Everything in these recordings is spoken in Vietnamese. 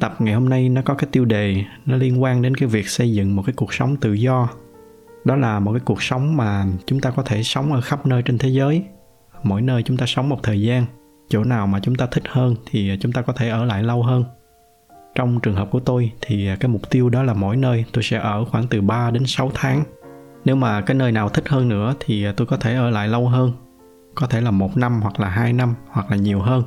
tập ngày hôm nay nó có cái tiêu đề, nó liên quan đến cái việc xây dựng một cái cuộc sống tự do. Đó là một cái cuộc sống mà chúng ta có thể sống ở khắp nơi trên thế giới. Mỗi nơi chúng ta sống một thời gian, chỗ nào mà chúng ta thích hơn thì chúng ta có thể ở lại lâu hơn. Trong trường hợp của tôi thì cái mục tiêu đó là mỗi nơi tôi sẽ ở khoảng từ 3 đến 6 tháng. Nếu mà cái nơi nào thích hơn nữa thì tôi có thể ở lại lâu hơn. Có thể là một năm hoặc là hai năm hoặc là nhiều hơn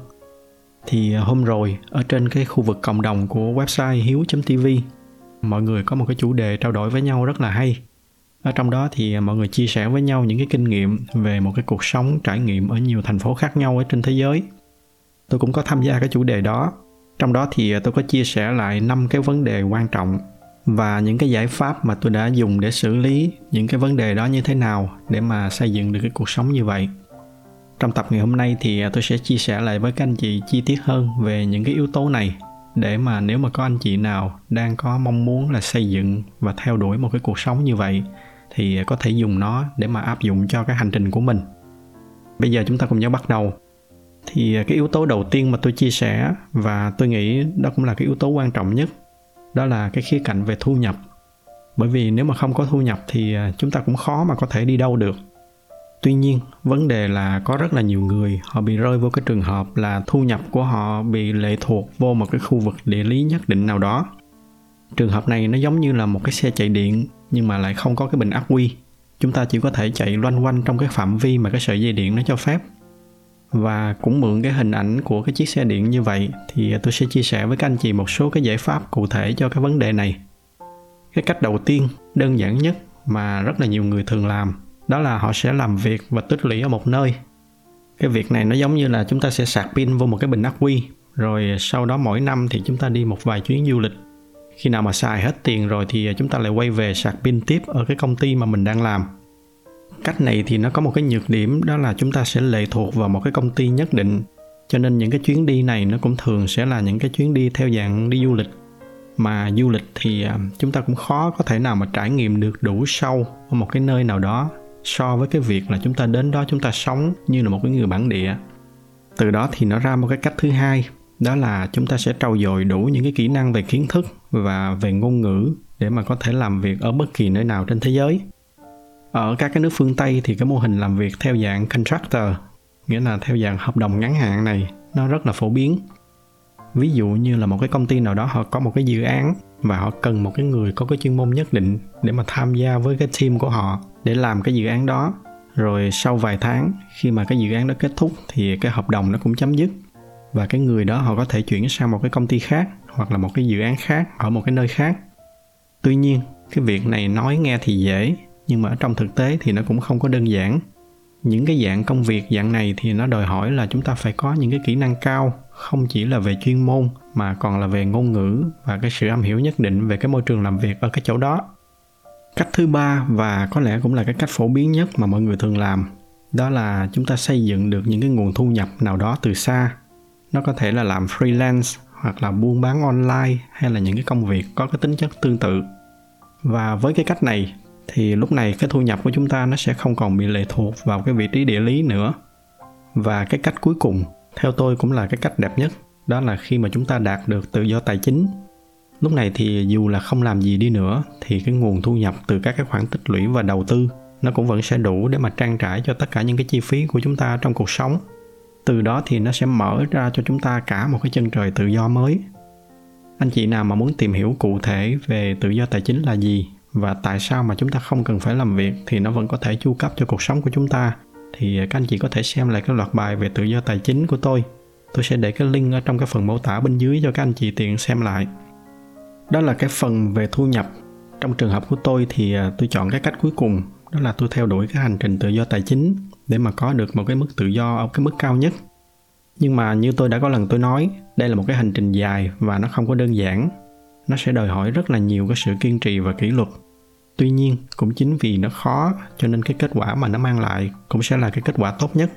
thì à, hôm rồi, ở trên cái khu vực cộng đồng của website hiếu.tv mọi người có một cái chủ đề trao đổi với nhau rất là hay. Ở trong đó thì à, mọi người chia sẻ với nhau những cái kinh nghiệm về một cái cuộc sống trải nghiệm ở nhiều thành phố khác nhau ở trên thế giới. Tôi cũng có tham gia cái chủ đề đó. Trong đó thì à, tôi có chia sẻ lại năm cái vấn đề quan trọng và những cái giải pháp mà tôi đã dùng để xử lý những cái vấn đề đó như thế nào để mà xây dựng được cái cuộc sống như vậy trong tập ngày hôm nay thì à, tôi sẽ chia sẻ lại với các anh chị chi tiết hơn về những cái yếu tố này để mà nếu mà có anh chị nào đang có mong muốn là xây dựng và theo đuổi một cái cuộc sống như vậy thì à, có thể dùng nó để mà áp dụng cho cái hành trình của mình. Bây giờ chúng ta cùng nhau bắt đầu. Thì à, cái yếu tố đầu tiên mà tôi chia sẻ và tôi nghĩ đó cũng là cái yếu tố quan trọng nhất, đó là cái khía cạnh về thu nhập. Bởi vì nếu mà không có thu nhập thì chúng ta cũng khó mà có thể đi đâu được tuy nhiên, vấn đề là có rất là nhiều người họ bị rơi vô cái trường hợp là thu nhập của họ bị lệ thuộc vô một cái khu vực địa lý nhất định nào đó. Trường hợp này nó giống như là một cái xe chạy điện nhưng mà lại không có cái bình ắc quy. Chúng ta chỉ có thể chạy loanh quanh trong cái phạm vi mà cái sợi dây điện nó cho phép. Và cũng mượn cái hình ảnh của cái chiếc xe điện như vậy thì tôi sẽ chia sẻ với các anh chị một số cái giải pháp cụ thể cho cái vấn đề này. Cái cách đầu tiên đơn giản nhất mà rất là nhiều người thường làm đó là họ sẽ làm việc và tích lũy ở một nơi. Cái việc này nó giống như là chúng ta sẽ sạc pin vô một cái bình ắc quy. Rồi sau đó mỗi năm thì chúng ta đi một vài chuyến du lịch. Khi nào mà xài hết tiền rồi thì chúng ta lại quay về sạc pin tiếp ở cái công ty mà mình đang làm. Cách này thì nó có một cái nhược điểm, đó là chúng ta sẽ lệ thuộc vào một cái công ty nhất định. Cho nên những cái chuyến đi này nó cũng thường sẽ là những cái chuyến đi theo dạng đi du lịch. Mà du lịch thì à, chúng ta cũng khó có thể nào mà trải nghiệm được đủ sâu ở một cái nơi nào đó so với cái việc là chúng ta đến đó chúng ta sống như là một cái người bản địa. Từ đó thì nó ra một cái cách thứ hai, đó là chúng ta sẽ trau dồi đủ những cái kỹ năng về kiến thức và về ngôn ngữ để mà có thể làm việc ở bất kỳ nơi nào trên thế giới. Ở các cái nước phương tây thì cái mô hình làm việc theo dạng contractor, nghĩa là theo dạng hợp đồng ngắn hạn này, nó rất là phổ biến. Ví dụ như là một cái công ty nào đó, họ có một cái dự án và họ cần một cái người có cái chuyên môn nhất định để mà tham gia với cái team của họ để làm cái dự án đó. Rồi sau vài tháng, khi mà cái dự án đó kết thúc thì cái hợp đồng nó cũng chấm dứt. Và cái người đó họ có thể chuyển sang một cái công ty khác hoặc là một cái dự án khác ở một cái nơi khác. Tuy nhiên, cái việc này nói nghe thì dễ, nhưng mà ở trong thực tế thì nó cũng không có đơn giản. Những cái dạng công việc dạng này thì nó đòi hỏi là chúng ta phải có những cái kỹ năng cao, không chỉ là về chuyên môn mà còn là về ngôn ngữ và cái sự am hiểu nhất định về cái môi trường làm việc ở cái chỗ đó cách thứ ba và có lẽ cũng là cái cách phổ biến nhất mà mọi người thường làm, đó là chúng ta xây dựng được những cái nguồn thu nhập nào đó từ xa. Nó có thể là làm freelance hoặc là buôn bán online hay là những cái công việc có cái tính chất tương tự. Và với cái cách này thì lúc này cái thu nhập của chúng ta nó sẽ không còn bị lệ thuộc vào cái vị trí địa lý nữa. Và cái cách cuối cùng, theo tôi cũng là cái cách đẹp nhất, đó là khi mà chúng ta đạt được tự do tài chính lúc này thì dù là không làm gì đi nữa, thì cái nguồn thu nhập từ các cái khoản tích lũy và đầu tư nó cũng vẫn sẽ đủ để mà trang trải cho tất cả những cái chi phí của chúng ta trong cuộc sống. Từ đó thì nó sẽ mở ra cho chúng ta cả một cái chân trời tự do mới. Anh chị nào mà muốn tìm hiểu cụ thể về tự do tài chính là gì và tại sao mà chúng ta không cần phải làm việc thì nó vẫn có thể chu cấp cho cuộc sống của chúng ta, thì các anh chị có thể xem lại cái loạt bài về tự do tài chính của tôi. Tôi sẽ để cái link ở trong cái phần mô tả bên dưới cho các anh chị tiện xem lại đó là cái phần về thu nhập. Trong trường hợp của tôi thì à, tôi chọn cái cách cuối cùng, đó là tôi theo đuổi cái hành trình tự do tài chính để mà có được một cái mức tự do ở cái mức cao nhất. Nhưng mà như tôi đã có lần tôi nói, đây là một cái hành trình dài và nó không có đơn giản. Nó sẽ đòi hỏi rất là nhiều cái sự kiên trì và kỷ luật. Tuy nhiên, cũng chính vì nó khó, cho nên cái kết quả mà nó mang lại cũng sẽ là cái kết quả tốt nhất.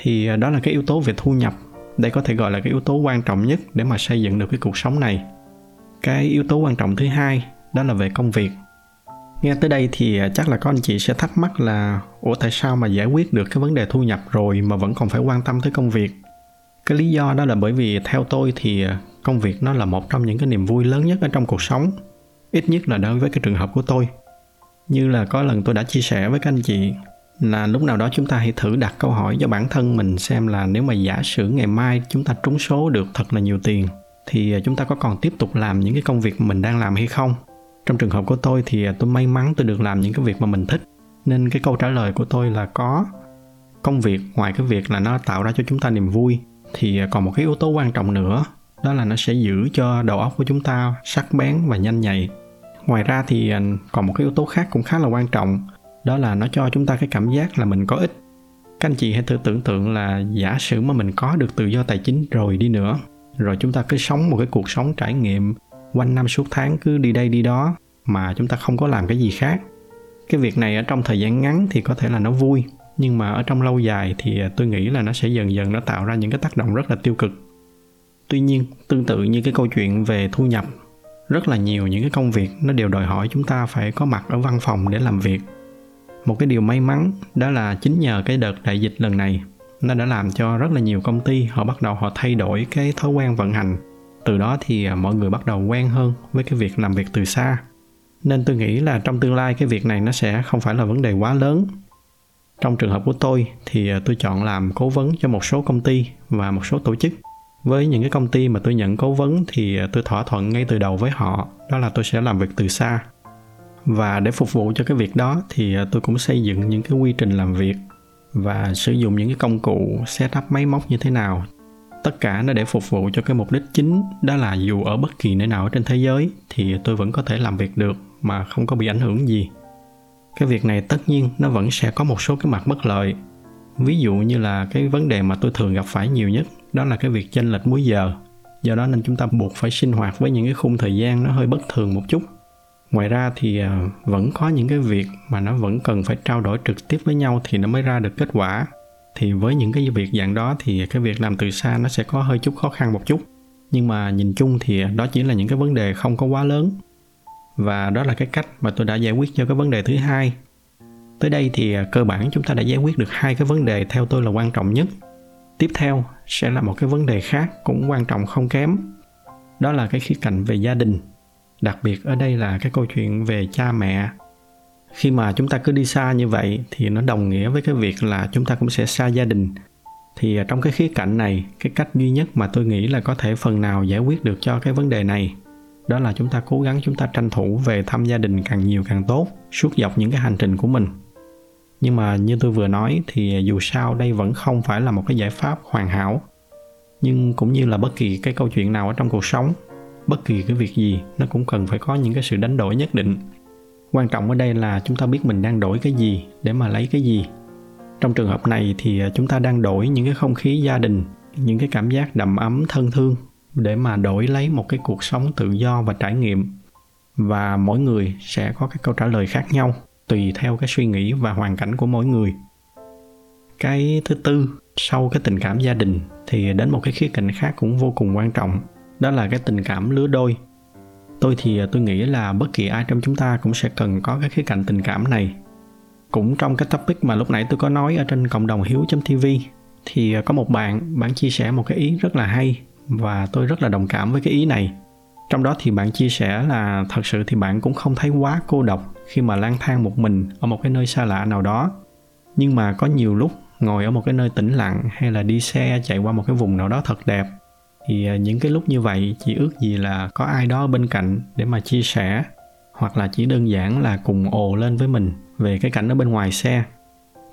Thì à, đó là cái yếu tố về thu nhập. Đây có thể gọi là cái yếu tố quan trọng nhất để mà xây dựng được cái cuộc sống này cái yếu tố quan trọng thứ hai, đó là về công việc. Nghe tới đây thì à, chắc là có anh chị sẽ thắc mắc là, ủa, tại sao mà giải quyết được cái vấn đề thu nhập rồi mà vẫn còn phải quan tâm tới công việc? Cái lý do đó là bởi vì theo tôi thì à, công việc nó là một trong những cái niềm vui lớn nhất ở trong cuộc sống, ít nhất là đối với cái trường hợp của tôi. Như là có lần tôi đã chia sẻ với các anh chị là lúc nào đó chúng ta hãy thử đặt câu hỏi cho bản thân mình xem là nếu mà giả sử ngày mai chúng ta trúng số được thật là nhiều tiền thì à, chúng ta có còn tiếp tục làm những cái công việc mình đang làm hay không? Trong trường hợp của tôi thì à, tôi may mắn tôi được làm những cái việc mà mình thích. Nên cái câu trả lời của tôi là có. Công việc, ngoài cái việc là nó tạo ra cho chúng ta niềm vui, thì à, còn một cái yếu tố quan trọng nữa, đó là nó sẽ giữ cho đầu óc của chúng ta sắc bén và nhanh nhạy. Ngoài ra thì còn một cái yếu tố khác cũng khá là quan trọng, đó là nó cho chúng ta cái cảm giác là mình có ích. Các anh chị hãy thử tưởng tượng là giả sử mà mình có được tự do tài chính rồi đi nữa rồi chúng ta cứ sống một cái cuộc sống trải nghiệm quanh năm suốt tháng cứ đi đây đi đó mà chúng ta không có làm cái gì khác. Cái việc này ở trong thời gian ngắn thì có thể là nó vui, nhưng mà ở trong lâu dài thì tôi nghĩ là nó sẽ dần dần nó tạo ra những cái tác động rất là tiêu cực. Tuy nhiên, tương tự như cái câu chuyện về thu nhập, rất là nhiều những cái công việc nó đều đòi hỏi chúng ta phải có mặt ở văn phòng để làm việc. Một cái điều may mắn đó là chính nhờ cái đợt đại dịch lần này nó đã làm cho rất là nhiều công ty, họ bắt đầu họ thay đổi cái thói quen vận hành. Từ đó thì à, mọi người bắt đầu quen hơn với cái việc làm việc từ xa. Nên tôi nghĩ là trong tương lai cái việc này nó sẽ không phải là vấn đề quá lớn. Trong trường hợp của tôi thì à, tôi chọn làm cố vấn cho một số công ty và một số tổ chức. Với những cái công ty mà tôi nhận cố vấn thì à, tôi thỏa thuận ngay từ đầu với họ, đó là tôi sẽ làm việc từ xa. Và để phục vụ cho cái việc đó thì tôi cũng xây dựng những cái quy trình làm việc và sử dụng những cái công cụ setup máy móc như thế nào. Tất cả nó để phục vụ cho cái mục đích chính, đó là dù ở bất kỳ nơi nào ở trên thế giới thì tôi vẫn có thể làm việc được mà không có bị ảnh hưởng gì. Cái việc này tất nhiên nó vẫn sẽ có một số cái mặt bất lợi. Ví dụ như là cái vấn đề mà tôi thường gặp phải nhiều nhất, đó là cái việc chênh lệch múi giờ. Do đó nên chúng ta buộc phải sinh hoạt với những cái khung thời gian nó hơi bất thường một chút ngoài ra thì à, vẫn có những cái việc mà nó vẫn cần phải trao đổi trực tiếp với nhau thì nó mới ra được kết quả. Thì với những cái việc dạng đó thì cái việc làm từ xa nó sẽ có hơi chút khó khăn một chút. Nhưng mà nhìn chung thì đó chỉ là những cái vấn đề không có quá lớn. Và đó là cái cách mà tôi đã giải quyết cho cái vấn đề thứ hai. Tới đây thì à, cơ bản chúng ta đã giải quyết được hai cái vấn đề theo tôi là quan trọng nhất. Tiếp theo sẽ là một cái vấn đề khác cũng quan trọng không kém. Đó là cái khía cạnh về gia đình đặc biệt ở đây là cái câu chuyện về cha mẹ. Khi mà chúng ta cứ đi xa như vậy thì nó đồng nghĩa với cái việc là chúng ta cũng sẽ xa gia đình. Thì à, trong cái khía cạnh này, cái cách duy nhất mà tôi nghĩ là có thể phần nào giải quyết được cho cái vấn đề này, đó là chúng ta cố gắng chúng ta tranh thủ về thăm gia đình càng nhiều càng tốt, suốt dọc những cái hành trình của mình. Nhưng mà như tôi vừa nói thì dù sao đây vẫn không phải là một cái giải pháp hoàn hảo, nhưng cũng như là bất kỳ cái câu chuyện nào ở trong cuộc sống bất kỳ cái việc gì, nó cũng cần phải có những cái sự đánh đổi nhất định. Quan trọng ở đây là chúng ta biết mình đang đổi cái gì để mà lấy cái gì. Trong trường hợp này thì à, chúng ta đang đổi những cái không khí gia đình, những cái cảm giác đầm ấm, thân thương để mà đổi lấy một cái cuộc sống tự do và trải nghiệm. Và mỗi người sẽ có cái câu trả lời khác nhau, tùy theo cái suy nghĩ và hoàn cảnh của mỗi người. Cái thứ tư, sau cái tình cảm gia đình thì đến một cái khía cạnh khác cũng vô cùng quan trọng đó là cái tình cảm lứa đôi. Tôi thì à, tôi nghĩ là bất kỳ ai trong chúng ta cũng sẽ cần có cái khía cạnh tình cảm này. Cũng trong cái topic mà lúc nãy tôi có nói ở trên cộng đồng hiếu tv thì à, có một bạn bạn chia sẻ một cái ý rất là hay và tôi rất là đồng cảm với cái ý này. Trong đó thì bạn chia sẻ là thật sự thì bạn cũng không thấy quá cô độc khi mà lang thang một mình ở một cái nơi xa lạ nào đó. Nhưng mà có nhiều lúc ngồi ở một cái nơi tĩnh lặng hay là đi xe chạy qua một cái vùng nào đó thật đẹp thì à, những cái lúc như vậy chỉ ước gì là có ai đó bên cạnh để mà chia sẻ, hoặc là chỉ đơn giản là cùng ồ lên với mình về cái cảnh ở bên ngoài xe.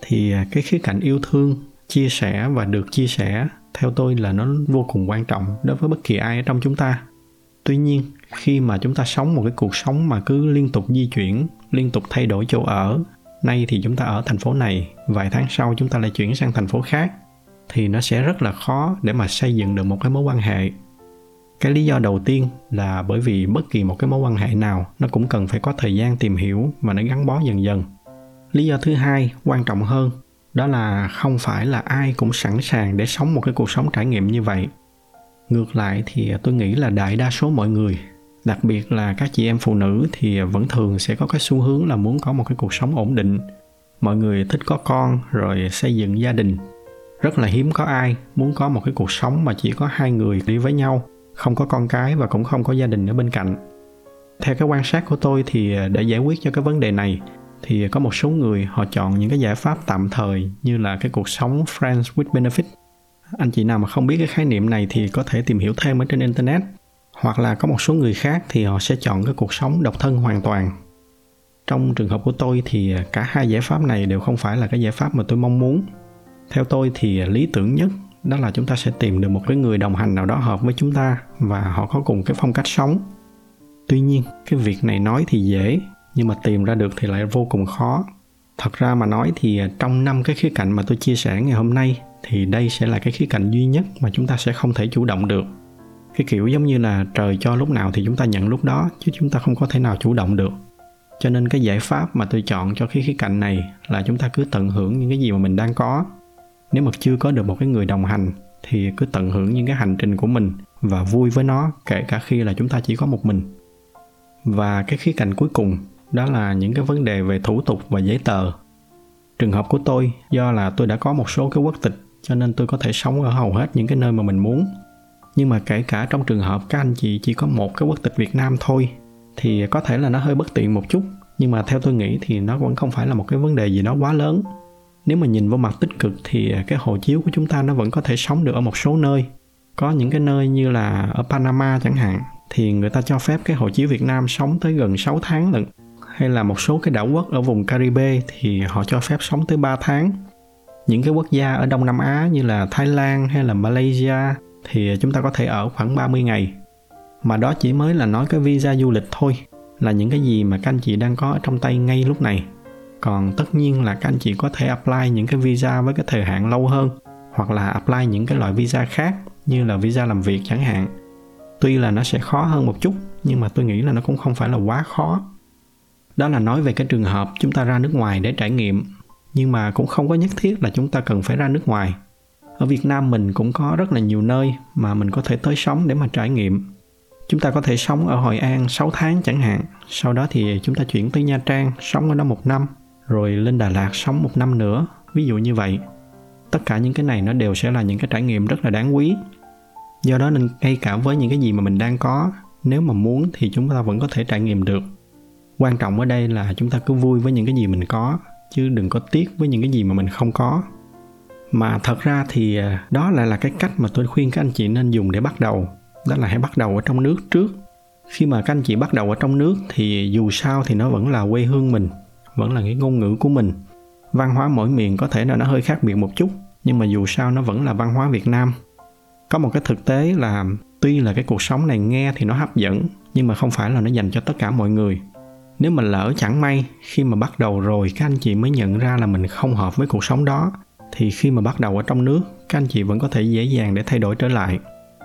Thì à, cái khía cạnh yêu thương, chia sẻ và được chia sẻ theo tôi là nó vô cùng quan trọng đối với bất kỳ ai ở trong chúng ta. Tuy nhiên, khi mà chúng ta sống một cái cuộc sống mà cứ liên tục di chuyển, liên tục thay đổi chỗ ở, nay thì chúng ta ở thành phố này, vài tháng sau chúng ta lại chuyển sang thành phố khác thì nó sẽ rất là khó để mà xây dựng được một cái mối quan hệ. Cái lý do đầu tiên là bởi vì bất kỳ một cái mối quan hệ nào, nó cũng cần phải có thời gian tìm hiểu và nó gắn bó dần dần. Lý do thứ hai quan trọng hơn, đó là không phải là ai cũng sẵn sàng để sống một cái cuộc sống trải nghiệm như vậy. Ngược lại thì tôi nghĩ là đại đa số mọi người, đặc biệt là các chị em phụ nữ thì vẫn thường sẽ có cái xu hướng là muốn có một cái cuộc sống ổn định. Mọi người thích có con rồi xây dựng gia đình rất là hiếm có ai muốn có một cái cuộc sống mà chỉ có hai người đi với nhau, không có con cái và cũng không có gia đình ở bên cạnh. Theo cái quan sát của tôi thì à, để giải quyết cho cái vấn đề này, thì có một số người họ chọn những cái giải pháp tạm thời như là cái cuộc sống friends with benefit anh chị nào mà không biết cái khái niệm này thì có thể tìm hiểu thêm ở trên internet. Hoặc là có một số người khác thì họ sẽ chọn cái cuộc sống độc thân hoàn toàn. Trong trường hợp của tôi thì à, cả hai giải pháp này đều không phải là cái giải pháp mà tôi mong muốn theo tôi thì lý tưởng nhất đó là chúng ta sẽ tìm được một cái người đồng hành nào đó hợp với chúng ta và họ có cùng cái phong cách sống. Tuy nhiên, cái việc này nói thì dễ, nhưng mà tìm ra được thì lại vô cùng khó. Thật ra mà nói thì trong năm cái khía cạnh mà tôi chia sẻ ngày hôm nay thì đây sẽ là cái khía cạnh duy nhất mà chúng ta sẽ không thể chủ động được. Cái kiểu giống như là trời cho lúc nào thì chúng ta nhận lúc đó, chứ chúng ta không có thể nào chủ động được. Cho nên cái giải pháp mà tôi chọn cho cái khía cạnh này là chúng ta cứ tận hưởng những cái gì mà mình đang có nếu mà chưa có được một cái người đồng hành thì cứ tận hưởng những cái hành trình của mình và vui với nó, kể cả khi là chúng ta chỉ có một mình. Và cái khía cạnh cuối cùng đó là những cái vấn đề về thủ tục và giấy tờ. Trường hợp của tôi, do là tôi đã có một số cái quốc tịch, cho nên tôi có thể sống ở hầu hết những cái nơi mà mình muốn. Nhưng mà kể cả trong trường hợp các anh chị chỉ có một cái quốc tịch việt nam thôi, thì có thể là nó hơi bất tiện một chút. Nhưng mà theo tôi nghĩ thì nó vẫn không phải là một cái vấn đề gì đó quá lớn nếu mà nhìn vào mặt tích cực thì cái hộ chiếu của chúng ta nó vẫn có thể sống được ở một số nơi. Có những cái nơi như là ở Panama chẳng hạn, thì người ta cho phép cái hộ chiếu Việt Nam sống tới gần 6 tháng lận. Hay là một số cái đảo quốc ở vùng Caribe thì họ cho phép sống tới 3 tháng. Những cái quốc gia ở Đông Nam Á như là Thái Lan hay là Malaysia thì chúng ta có thể ở khoảng 30 ngày. Mà đó chỉ mới là nói cái visa du lịch thôi, là những cái gì mà các anh chị đang có ở trong tay ngay lúc này còn tất nhiên là các anh chị có thể apply những cái visa với cái thời hạn lâu hơn, hoặc là apply những cái loại visa khác, như là visa làm việc chẳng hạn. Tuy là nó sẽ khó hơn một chút, nhưng mà tôi nghĩ là nó cũng không phải là quá khó. Đó là nói về cái trường hợp chúng ta ra nước ngoài để trải nghiệm, nhưng mà cũng không có nhất thiết là chúng ta cần phải ra nước ngoài. Ở việt nam mình cũng có rất là nhiều nơi mà mình có thể tới sống để mà trải nghiệm. Chúng ta có thể sống ở hội an 6 tháng chẳng hạn, sau đó thì chúng ta chuyển tới nha trang, sống ở đó một năm rồi lên đà lạt sống một năm nữa. Ví dụ như vậy, tất cả những cái này nó đều sẽ là những cái trải nghiệm rất là đáng quý. Do đó nên ngay cả với những cái gì mà mình đang có, nếu mà muốn thì chúng ta vẫn có thể trải nghiệm được. Quan trọng ở đây là chúng ta cứ vui với những cái gì mình có, chứ đừng có tiếc với những cái gì mà mình không có. Mà thật ra thì à, đó lại là cái cách mà tôi khuyên các anh chị nên dùng để bắt đầu. Đó là hãy bắt đầu ở trong nước trước. Khi mà các anh chị bắt đầu ở trong nước thì dù sao thì nó vẫn là quê hương mình vẫn là cái ngôn ngữ của mình. Văn hóa mỗi miền có thể là nó hơi khác biệt một chút, nhưng mà dù sao nó vẫn là văn hóa việt nam. Có một cái thực tế là, tuy là cái cuộc sống này nghe thì nó hấp dẫn, nhưng mà không phải là nó dành cho tất cả mọi người. Nếu mà lỡ chẳng may khi mà bắt đầu rồi các anh chị mới nhận ra là mình không hợp với cuộc sống đó, thì khi mà bắt đầu ở trong nước, các anh chị vẫn có thể dễ dàng để thay đổi trở lại.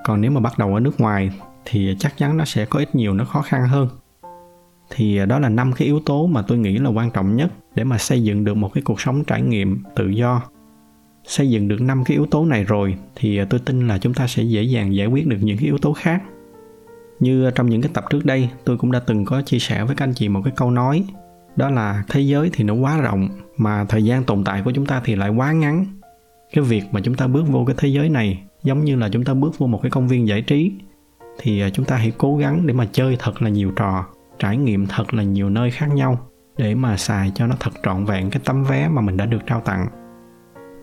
Còn nếu mà bắt đầu ở nước ngoài, thì chắc chắn nó sẽ có ít nhiều nó khó khăn hơn thì à, đó là năm cái yếu tố mà tôi nghĩ là quan trọng nhất để mà xây dựng được một cái cuộc sống trải nghiệm tự do. Xây dựng được năm cái yếu tố này rồi thì à, tôi tin là chúng ta sẽ dễ dàng giải quyết được những cái yếu tố khác. Như à, trong những cái tập trước đây, tôi cũng đã từng có chia sẻ với các anh chị một cái câu nói, đó là thế giới thì nó quá rộng mà thời gian tồn tại của chúng ta thì lại quá ngắn. Cái việc mà chúng ta bước vô cái thế giới này giống như là chúng ta bước vô một cái công viên giải trí thì chúng ta hãy cố gắng để mà chơi thật là nhiều trò trải nghiệm thật là nhiều nơi khác nhau để mà xài cho nó thật trọn vẹn cái tấm vé mà mình đã được trao tặng.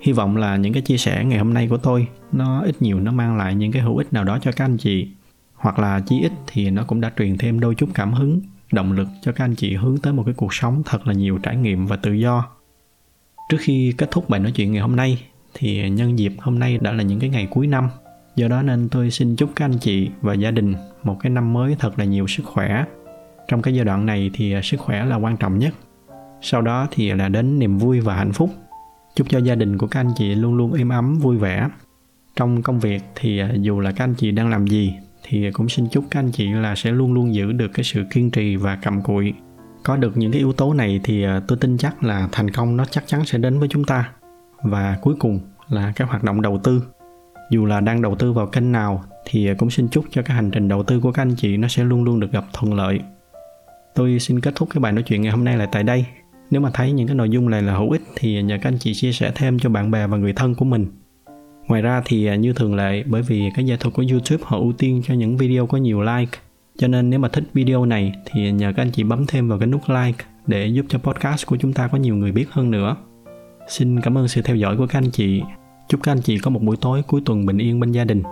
Hy vọng là những cái chia sẻ ngày hôm nay của tôi, nó ít nhiều nó mang lại những cái hữu ích nào đó cho các anh chị, hoặc là chí ít thì nó cũng đã truyền thêm đôi chút cảm hứng, động lực cho các anh chị hướng tới một cái cuộc sống thật là nhiều trải nghiệm và tự do. Trước khi kết thúc bài nói chuyện ngày hôm nay, thì nhân dịp hôm nay đã là những cái ngày cuối năm, do đó nên tôi xin chúc các anh chị và gia đình một cái năm mới thật là nhiều sức khỏe trong cái giai đoạn này thì à, sức khỏe là quan trọng nhất. Sau đó thì là đến niềm vui và hạnh phúc. Chúc cho gia đình của các anh chị luôn luôn êm ấm, vui vẻ. Trong công việc thì à, dù là các anh chị đang làm gì thì cũng xin chúc các anh chị là sẽ luôn luôn giữ được cái sự kiên trì và cầm cụi. Có được những cái yếu tố này thì à, tôi tin chắc là thành công nó chắc chắn sẽ đến với chúng ta. Và cuối cùng là các hoạt động đầu tư. Dù là đang đầu tư vào kênh nào thì cũng xin chúc cho cái hành trình đầu tư của các anh chị nó sẽ luôn luôn được gặp thuận lợi tôi xin kết thúc cái bài nói chuyện ngày hôm nay là tại đây. Nếu mà thấy những cái nội dung này là hữu ích thì nhờ các anh chị chia sẻ thêm cho bạn bè và người thân của mình. Ngoài ra thì à, như thường lệ, bởi vì cái giải thuật của youtube họ ưu tiên cho những video có nhiều like, cho nên nếu mà thích video này thì nhờ các anh chị bấm thêm vào cái nút like để giúp cho podcast của chúng ta có nhiều người biết hơn nữa. Xin cảm ơn sự theo dõi của các anh chị. Chúc các anh chị có một buổi tối cuối tuần bình yên bên gia đình.